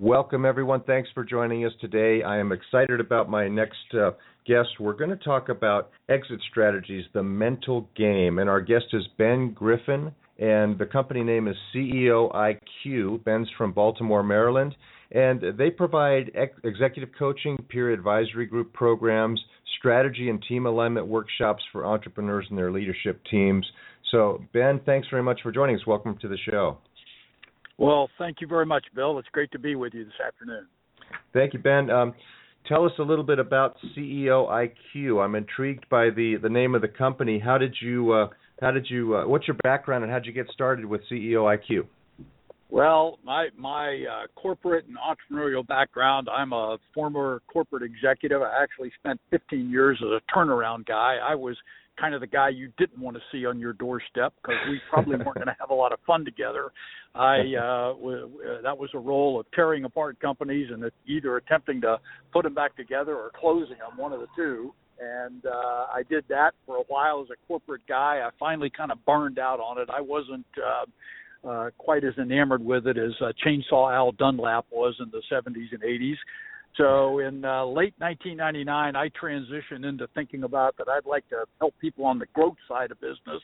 Welcome, everyone. Thanks for joining us today. I am excited about my next uh, guest. We're going to talk about exit strategies, the mental game. And our guest is Ben Griffin, and the company name is CEO IQ. Ben's from Baltimore, Maryland. And they provide ex- executive coaching, peer advisory group programs, strategy and team alignment workshops for entrepreneurs and their leadership teams. So, Ben, thanks very much for joining us. Welcome to the show. Well, thank you very much, Bill. It's great to be with you this afternoon. Thank you, Ben. Um, tell us a little bit about CEO IQ. I'm intrigued by the, the name of the company. How did you uh, how did you uh, what's your background and how did you get started with CEO IQ? Well, my my uh, corporate and entrepreneurial background. I'm a former corporate executive. I actually spent 15 years as a turnaround guy. I was kind of the guy you didn't want to see on your doorstep because we probably weren't going to have a lot of fun together. I uh, w- w- that was a role of tearing apart companies and either attempting to put them back together or closing them, one of the two. And uh, I did that for a while as a corporate guy. I finally kind of burned out on it. I wasn't. Uh, uh, quite as enamored with it as uh, Chainsaw Al Dunlap was in the 70s and 80s. So in uh, late 1999, I transitioned into thinking about that I'd like to help people on the growth side of business,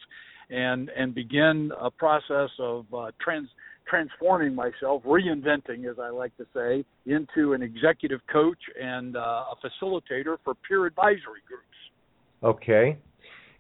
and and begin a process of uh, trans transforming myself, reinventing, as I like to say, into an executive coach and uh, a facilitator for peer advisory groups. Okay.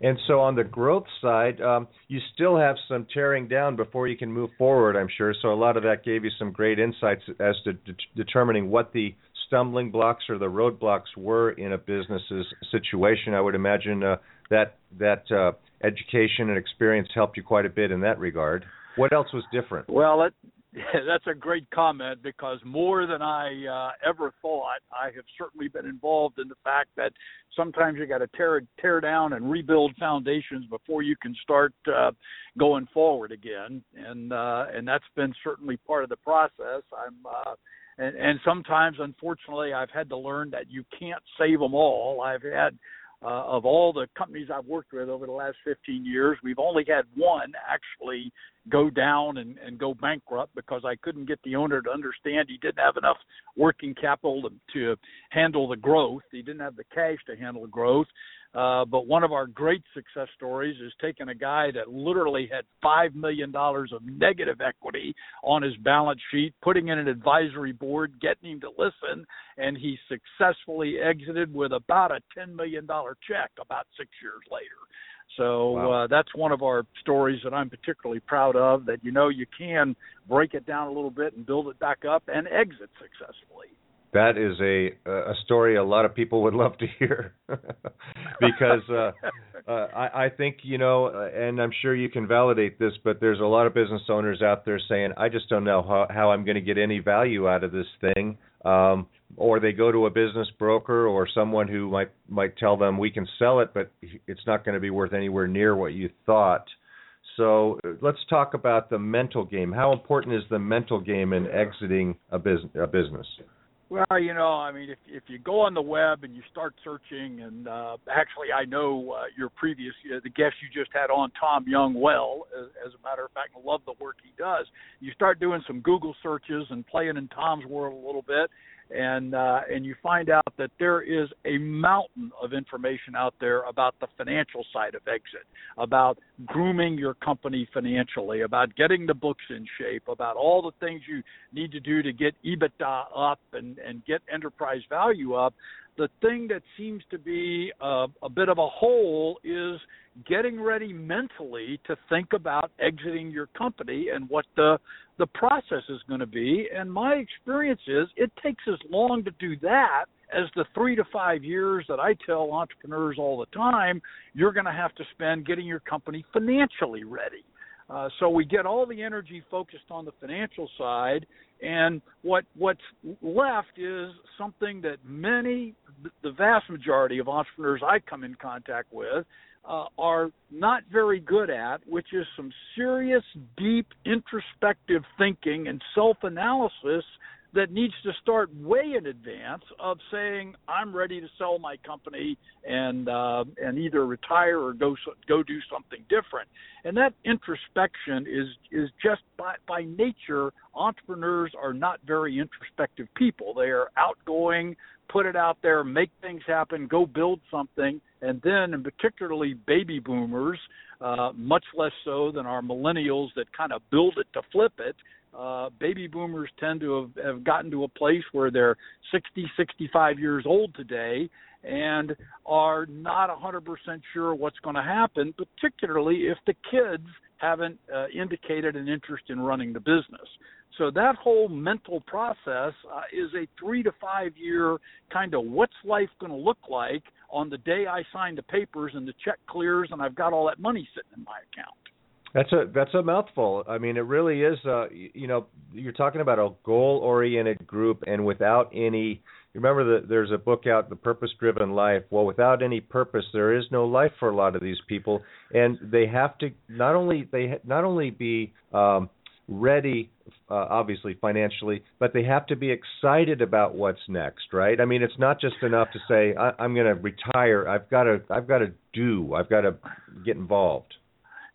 And so on the growth side, um, you still have some tearing down before you can move forward, I'm sure. So a lot of that gave you some great insights as to de- determining what the stumbling blocks or the roadblocks were in a business's situation. I would imagine uh, that that uh, education and experience helped you quite a bit in that regard. What else was different? Well, it, that's a great comment because more than I uh, ever thought, I have certainly been involved in the fact that sometimes you got to tear tear down and rebuild foundations before you can start uh, going forward again, and uh, and that's been certainly part of the process. I'm uh, and, and sometimes, unfortunately, I've had to learn that you can't save them all. I've had uh, of all the companies I've worked with over the last 15 years, we've only had one actually go down and, and go bankrupt because I couldn't get the owner to understand he didn't have enough working capital to, to handle the growth. He didn't have the cash to handle the growth. Uh, but one of our great success stories is taking a guy that literally had five million dollars of negative equity on his balance sheet, putting in an advisory board, getting him to listen, and he successfully exited with about a ten million dollar check about six years later. So wow. uh, that's one of our stories that I'm particularly proud of. That you know you can break it down a little bit and build it back up and exit successfully that is a a story a lot of people would love to hear because uh, uh, I, I think you know, and I'm sure you can validate this, but there's a lot of business owners out there saying, I just don't know how how I'm going to get any value out of this thing, um, or they go to a business broker or someone who might might tell them we can sell it, but it's not going to be worth anywhere near what you thought. So let's talk about the mental game. How important is the mental game in exiting a, bus- a business? Well, you know, I mean, if if you go on the web and you start searching, and uh, actually, I know uh, your previous uh, the guest you just had on, Tom Young, well, as, as a matter of fact, I love the work he does. You start doing some Google searches and playing in Tom's world a little bit, and uh, and you find out that there is a mountain of information out there about the financial side of exit, about grooming your company financially, about getting the books in shape, about all the things you need to do to get EBITDA up and and get enterprise value up. The thing that seems to be a, a bit of a hole is getting ready mentally to think about exiting your company and what the the process is going to be. And my experience is it takes as long to do that as the three to five years that I tell entrepreneurs all the time you're going to have to spend getting your company financially ready. Uh, so we get all the energy focused on the financial side, and what what's left is something that many, the vast majority of entrepreneurs I come in contact with, uh, are not very good at, which is some serious, deep, introspective thinking and self-analysis that needs to start way in advance of saying I'm ready to sell my company and uh, and either retire or go go do something different. And that introspection is is just by by nature entrepreneurs are not very introspective people. They are outgoing, put it out there, make things happen, go build something, and then and particularly baby boomers, uh, much less so than our millennials that kind of build it to flip it uh, baby boomers tend to have, have gotten to a place where they're 60, 65 years old today and are not 100% sure what's going to happen, particularly if the kids haven't uh, indicated an interest in running the business. So that whole mental process uh, is a three to five year kind of what's life going to look like on the day I sign the papers and the check clears and I've got all that money sitting in my account. That's a that's a mouthful. I mean, it really is. Uh, you know, you're talking about a goal-oriented group, and without any. Remember that there's a book out, The Purpose-Driven Life. Well, without any purpose, there is no life for a lot of these people, and they have to not only they not only be um, ready, uh, obviously financially, but they have to be excited about what's next, right? I mean, it's not just enough to say I, I'm going to retire. I've got to I've got to do. I've got to get involved.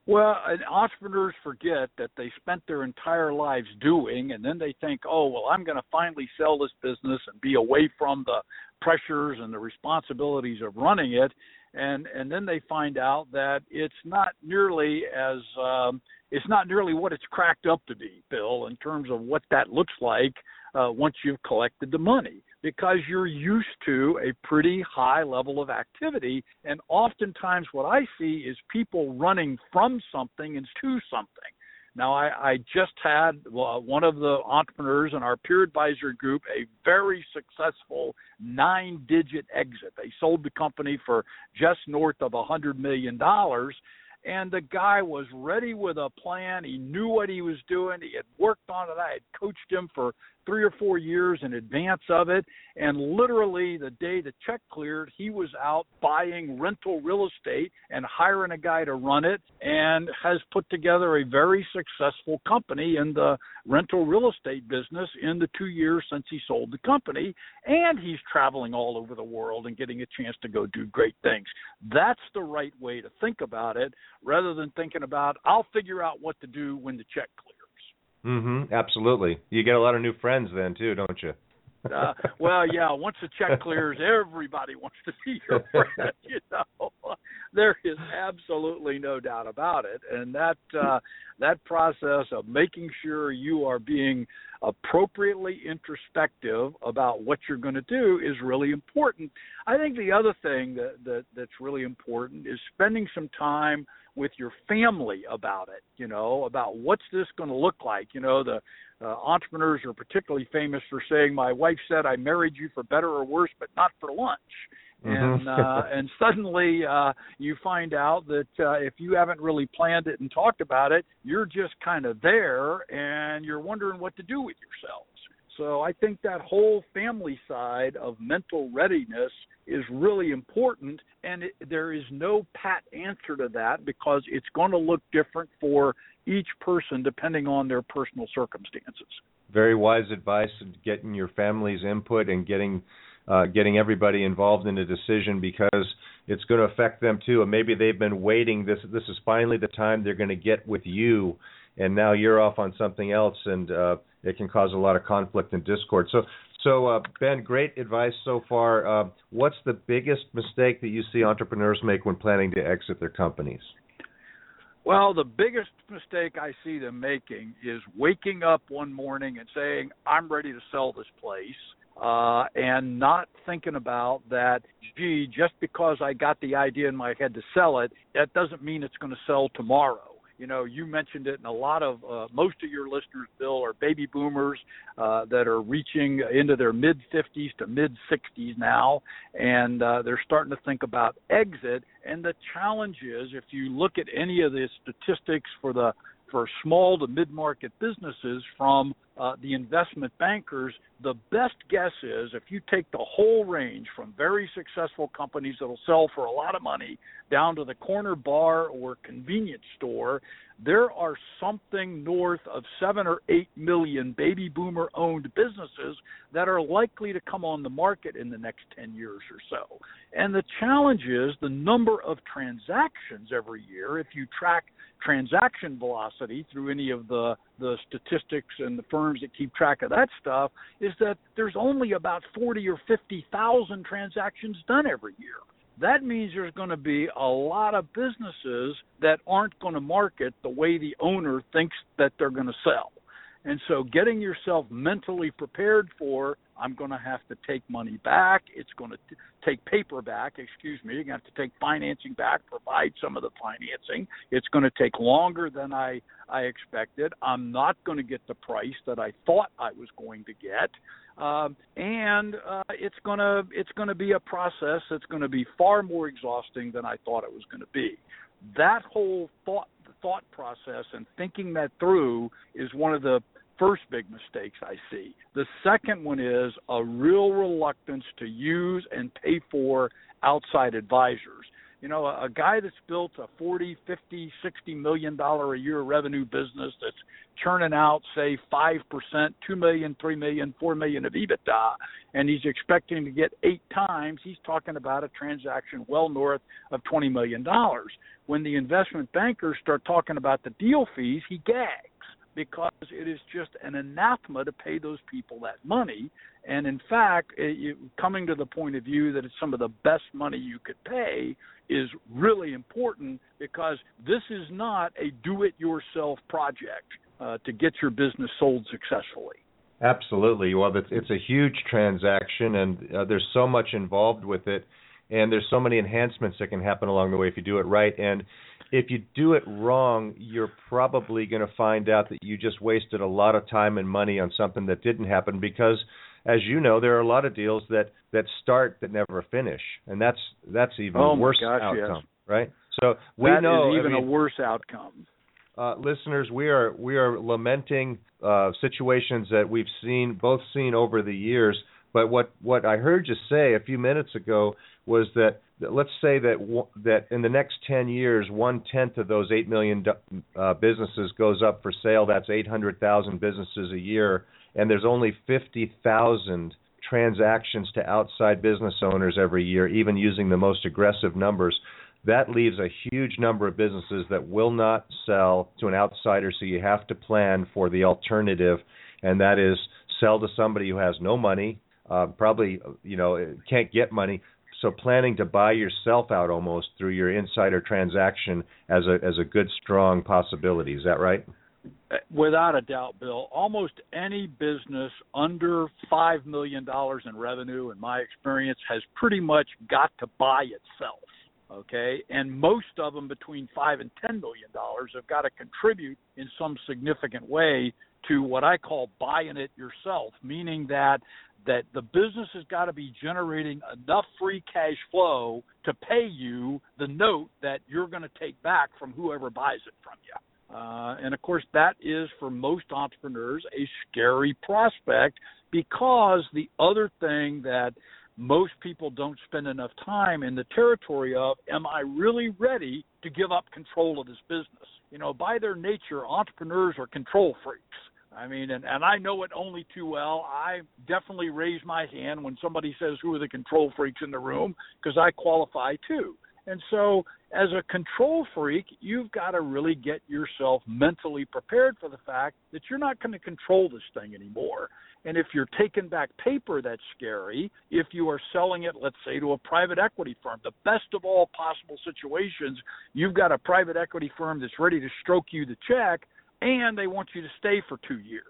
Well, entrepreneurs forget that they spent their entire lives doing, and then they think, oh, well, I'm going to finally sell this business and be away from the pressures and the responsibilities of running it. And and then they find out that it's not nearly as um, it's not nearly what it's cracked up to be, Bill, in terms of what that looks like uh, once you've collected the money because you're used to a pretty high level of activity. And oftentimes, what I see is people running from something and to something. Now, I, I just had one of the entrepreneurs in our peer advisor group a very successful nine digit exit. They sold the company for just north of a $100 million and the guy was ready with a plan. He knew what he was doing. He had worked on it. I had coached him for three or four years in advance of it. And literally, the day the check cleared, he was out buying rental real estate and hiring a guy to run it and has put together a very successful company in the rental real estate business in the two years since he sold the company. And he's traveling all over the world and getting a chance to go do great things. That's the right way to think about it rather than thinking about, I'll figure out what to do when the check clears. Mhm. Absolutely. You get a lot of new friends then too, don't you? uh, well, yeah. Once the check clears, everybody wants to be your friend. You know, there is absolutely no doubt about it, and that uh, that process of making sure you are being appropriately introspective about what you're going to do is really important. I think the other thing that, that that's really important is spending some time with your family about it, you know, about what's this going to look like. You know, the uh, entrepreneurs are particularly famous for saying, "My wife said I married you for better or worse, but not for lunch." Mm-hmm. And uh, and suddenly uh, you find out that uh, if you haven't really planned it and talked about it, you're just kind of there, and you're wondering what to do with yourselves. So I think that whole family side of mental readiness is really important, and it, there is no pat answer to that because it's going to look different for each person depending on their personal circumstances. Very wise advice, getting your family's input and getting uh, getting everybody involved in a decision because it's going to affect them too. And maybe they've been waiting. This this is finally the time they're going to get with you, and now you're off on something else, and uh, it can cause a lot of conflict and discord. So so, uh, Ben, great advice so far. Uh, what's the biggest mistake that you see entrepreneurs make when planning to exit their companies? Well, the biggest mistake I see them making is waking up one morning and saying, I'm ready to sell this place. Uh, and not thinking about that, gee, just because I got the idea in my head to sell it, that doesn't mean it's going to sell tomorrow you know, you mentioned it, and a lot of uh, most of your listeners, Bill, are baby boomers uh, that are reaching into their mid 50s to mid 60s now, and uh, they're starting to think about exit. And the challenge is, if you look at any of the statistics for the for small to mid market businesses from uh, the investment bankers, the best guess is if you take the whole range from very successful companies that'll sell for a lot of money down to the corner bar or convenience store, there are something north of seven or eight million baby boomer owned businesses that are likely to come on the market in the next 10 years or so. And the challenge is the number of transactions every year. If you track transaction velocity through any of the the statistics and the firms that keep track of that stuff is that there's only about 40 or 50,000 transactions done every year. That means there's going to be a lot of businesses that aren't going to market the way the owner thinks that they're going to sell. And so getting yourself mentally prepared for I'm going to have to take money back. It's going to t- take paper back, excuse me. You're going to have to take financing back, provide some of the financing. It's going to take longer than I, I expected. I'm not going to get the price that I thought I was going to get. Um, and uh, it's to it's to be a process that's going to be far more exhausting than I thought it was going to be. That whole thought thought process and thinking that through is one of the first big mistakes I see. The second one is a real reluctance to use and pay for outside advisors. You know, a, guy that's built a 40, 50, 60 million dollar a year revenue business that's churning out say 5%, 2 million, 3 million, 4 million of EBITDA and he's expecting to get 8 times, he's talking about a transaction well north of 20 million dollars. When the investment bankers start talking about the deal fees, he gags because it is just an anathema to pay those people that money. And in fact, it, coming to the point of view that it's some of the best money you could pay is really important because this is not a do it yourself project uh, to get your business sold successfully. Absolutely. Well, it's, it's a huge transaction, and uh, there's so much involved with it, and there's so many enhancements that can happen along the way if you do it right. And if you do it wrong, you're probably going to find out that you just wasted a lot of time and money on something that didn't happen because as you know, there are a lot of deals that that start that never finish, and that's that's even oh worse gosh, outcome, yes. right? So we that know is even I mean, a worse outcome. Uh, listeners, we are we are lamenting uh, situations that we've seen both seen over the years. But what what I heard you say a few minutes ago was that let's say that that in the next 10 years, one tenth of those 8 million uh, businesses goes up for sale. That's 800,000 businesses a year, and there's only 50,000 transactions to outside business owners every year, even using the most aggressive numbers. That leaves a huge number of businesses that will not sell to an outsider. So you have to plan for the alternative, and that is sell to somebody who has no money, uh, probably you know can't get money so planning to buy yourself out almost through your insider transaction as a as a good strong possibility. Is that right? Without a doubt, Bill. Almost any business under five million dollars in revenue, in my experience, has pretty much got to buy itself. Okay, and most of them between five and ten million dollars have got to contribute in some significant way to what I call buying it yourself, meaning that that the business has got to be generating enough free cash flow to pay you the note that you're going to take back from whoever buys it from you. Uh, and of course, that is for most entrepreneurs a scary prospect because the other thing that most people don't spend enough time in the territory of am I really ready to give up control of this business? You know, by their nature, entrepreneurs are control freaks I mean, and, and I know it only too well. I definitely raise my hand when somebody says who are the control freaks in the room because I qualify too. And so, as a control freak, you've got to really get yourself mentally prepared for the fact that you're not going to control this thing anymore. And if you're taking back paper, that's scary. If you are selling it, let's say, to a private equity firm, the best of all possible situations, you've got a private equity firm that's ready to stroke you the check and they want you to stay for two years.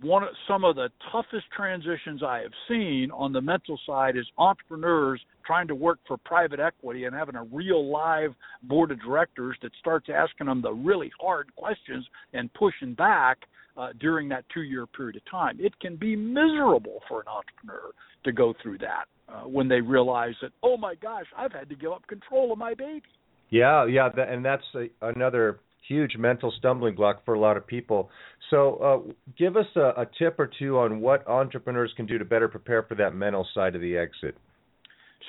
One of some of the toughest transitions I have seen on the mental side is entrepreneurs trying to work for private equity and having a real live board of directors that starts asking them the really hard questions and pushing back uh, during that two year period of time. It can be miserable for an entrepreneur to go through that uh, when they realize that, oh my gosh, I've had to give up control of my baby. Yeah, yeah, and that's another huge mental stumbling block for a lot of people. So, uh, give us a, a tip or two on what entrepreneurs can do to better prepare for that mental side of the exit.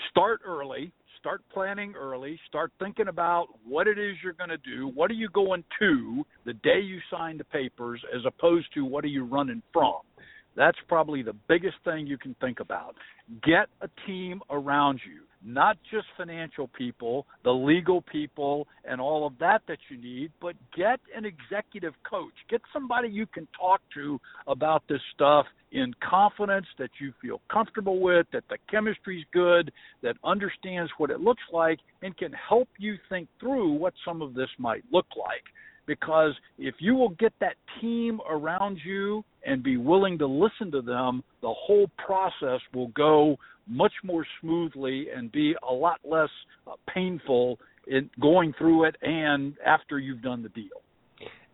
Start early. Start planning early. Start thinking about what it is you're going to do. What are you going to the day you sign the papers, as opposed to what are you running from. That's probably the biggest thing you can think about. Get a team around you not just financial people, the legal people, and all of that that you need, but get an executive coach. Get somebody you can talk to about this stuff in confidence that you feel comfortable with, that the chemistry's good, that understands what it looks like, and can help you think through what some of this might look like because if you will get that team around you and be willing to listen to them, the whole process will go much more smoothly and be a lot less uh, painful in going through it and after you've done the deal.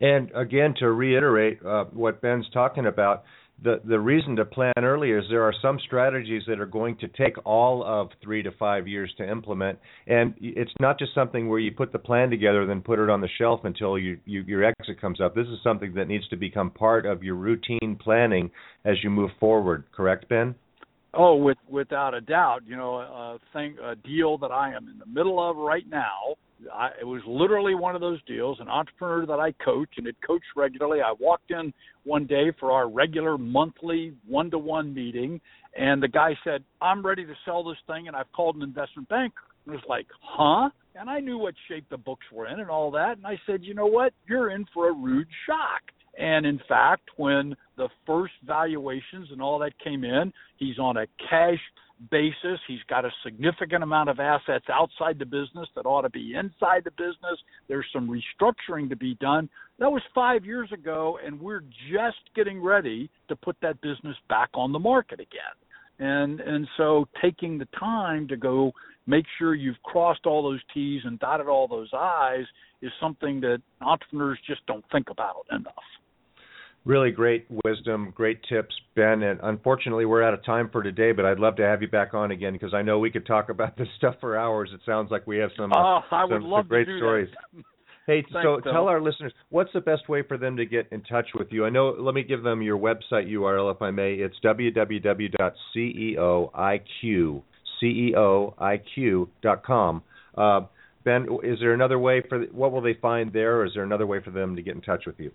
And again, to reiterate uh, what Ben's talking about, the the reason to plan early is there are some strategies that are going to take all of three to five years to implement, and it's not just something where you put the plan together then put it on the shelf until you, you your exit comes up. This is something that needs to become part of your routine planning as you move forward. Correct, Ben? Oh, with without a doubt. You know, a thing, a deal that I am in the middle of right now I, it was literally one of those deals. An entrepreneur that I coach and had coached regularly. I walked in one day for our regular monthly one-to-one meeting, and the guy said, "I'm ready to sell this thing, and I've called an investment banker." And it was like, "Huh?" And I knew what shape the books were in and all that. And I said, "You know what? You're in for a rude shock." And in fact, when the first valuations and all that came in, he's on a cash basis. He's got a significant amount of assets outside the business that ought to be inside the business. There's some restructuring to be done. That was five years ago, and we're just getting ready to put that business back on the market again. And and so taking the time to go make sure you've crossed all those T's and dotted all those I's is something that entrepreneurs just don't think about enough really great wisdom, great tips, Ben. And unfortunately, we're out of time for today, but I'd love to have you back on again because I know we could talk about this stuff for hours. It sounds like we have some, uh, oh, I would some, love some great stories. That. Hey, Thanks, so Bill. tell our listeners what's the best way for them to get in touch with you. I know. Let me give them your website URL, if I may. It's www.ceoiq ceoiq.com. Uh, ben, is there another way for what will they find there, or is there another way for them to get in touch with you?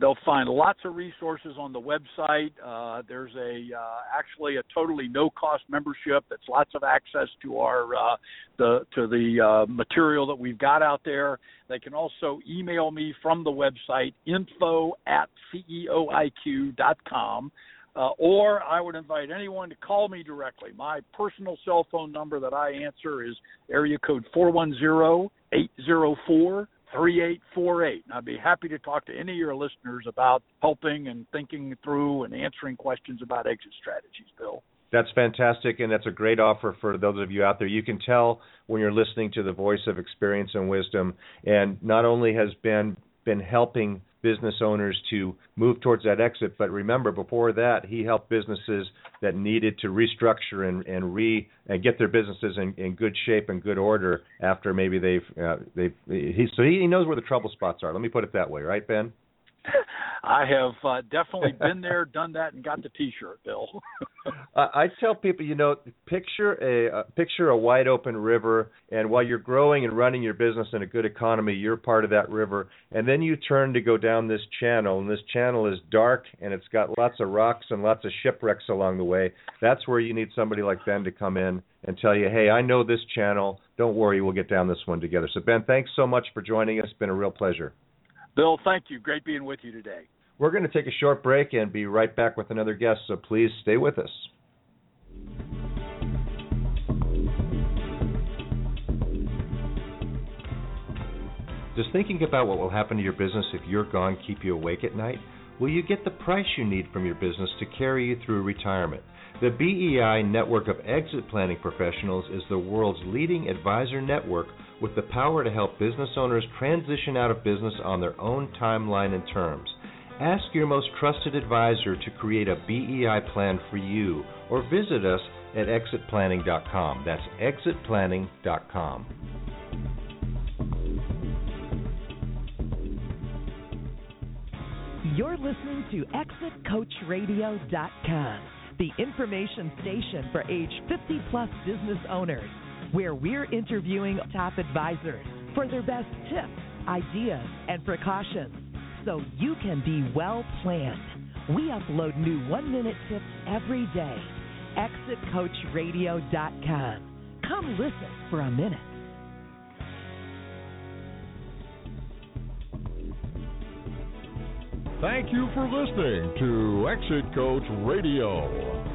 They'll find lots of resources on the website. Uh, there's a uh, actually a totally no cost membership that's lots of access to our uh, the to the uh, material that we've got out there. They can also email me from the website info at ceoiq.com. Uh, or I would invite anyone to call me directly. My personal cell phone number that I answer is area code four one zero eight zero four 3848. And I'd be happy to talk to any of your listeners about helping and thinking through and answering questions about exit strategies, Bill. That's fantastic, and that's a great offer for those of you out there. You can tell when you're listening to the voice of experience and wisdom, and not only has Ben been helping business owners to move towards that exit. But remember, before that, he helped businesses that needed to restructure and, and re and get their businesses in, in good shape and good order after maybe they've uh, they've he so he knows where the trouble spots are. Let me put it that way, right, Ben? I have uh, definitely been there, done that, and got the T-shirt, Bill. uh, I tell people, you know, picture a uh, picture a wide open river, and while you're growing and running your business in a good economy, you're part of that river, and then you turn to go down this channel, and this channel is dark, and it's got lots of rocks and lots of shipwrecks along the way. That's where you need somebody like Ben to come in and tell you, hey, I know this channel. Don't worry, we'll get down this one together. So Ben, thanks so much for joining us. It's been a real pleasure. Bill, thank you. Great being with you today. We're going to take a short break and be right back with another guest, so please stay with us. Does thinking about what will happen to your business if you're gone keep you awake at night? Will you get the price you need from your business to carry you through retirement? The BEI network of exit planning professionals is the world's leading advisor network with the power to help business owners transition out of business on their own timeline and terms. Ask your most trusted advisor to create a BEI plan for you or visit us at exitplanning.com. That's exitplanning.com. You're listening to ExitCoachRadio.com, the information station for age 50 plus business owners, where we're interviewing top advisors for their best tips, ideas, and precautions so you can be well planned. We upload new one minute tips every day. ExitCoachRadio.com. Come listen for a minute. Thank you for listening to Exit Coach Radio.